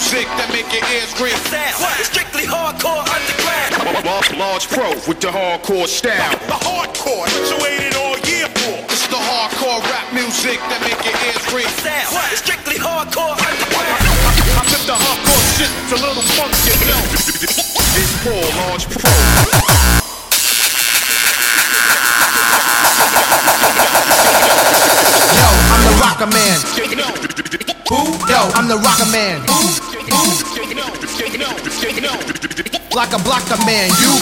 music that make your ears ring. It's strictly hardcore underground. Large, large pro with the hardcore style. The hardcore, what you waited all year for. It's the hardcore rap music that make your ears ring. It's strictly hardcore underground. I put the hardcore shit to little funk, you know. This Paul, large pro. Yo, I'm the rocker man. Who? Yo, I'm the rocker man. Like a blocker man, you.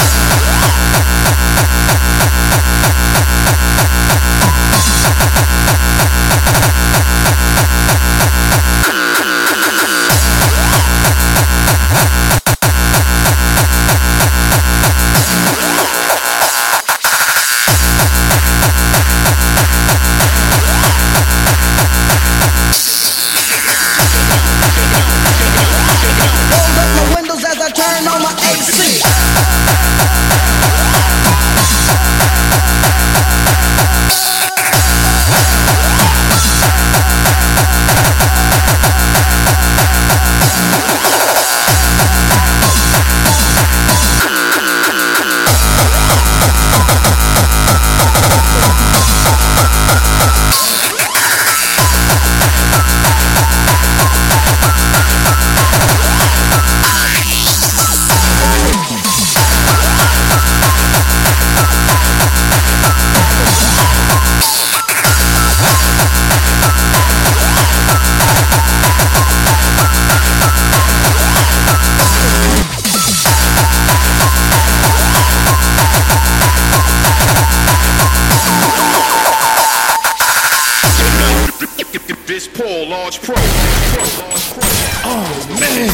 This Paul, large pro. Oh man,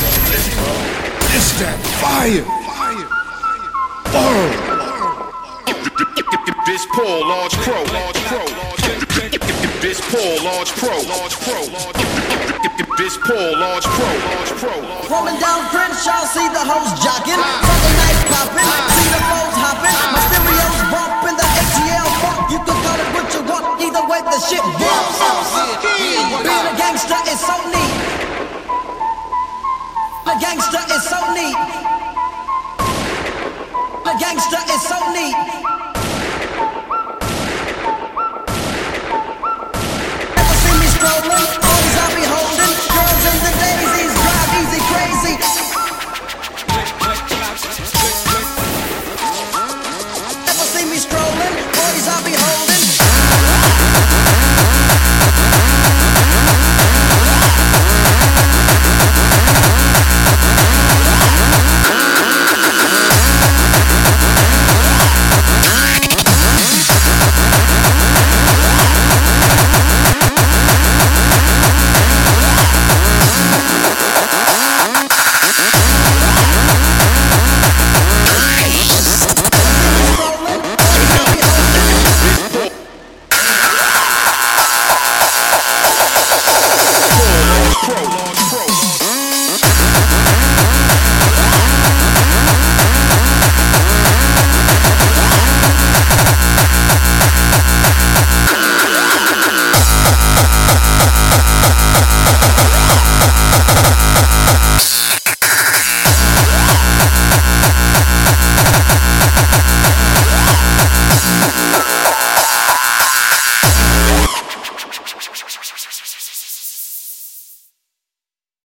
it's that fire. Fire, fire. This Paul, large pro. Large pro. This Paul, large pro. Large pro. This Paul, large pro. Large pro. Rolling down Crenshaw, see the hoes jogging. Sunday night popping, so neat. A gangster is so neat. A gangster is so neat. Ever see me strolling? Always I be holding. Girls in the daisies, drive easy crazy. Ever see me strolling? Always I be Thank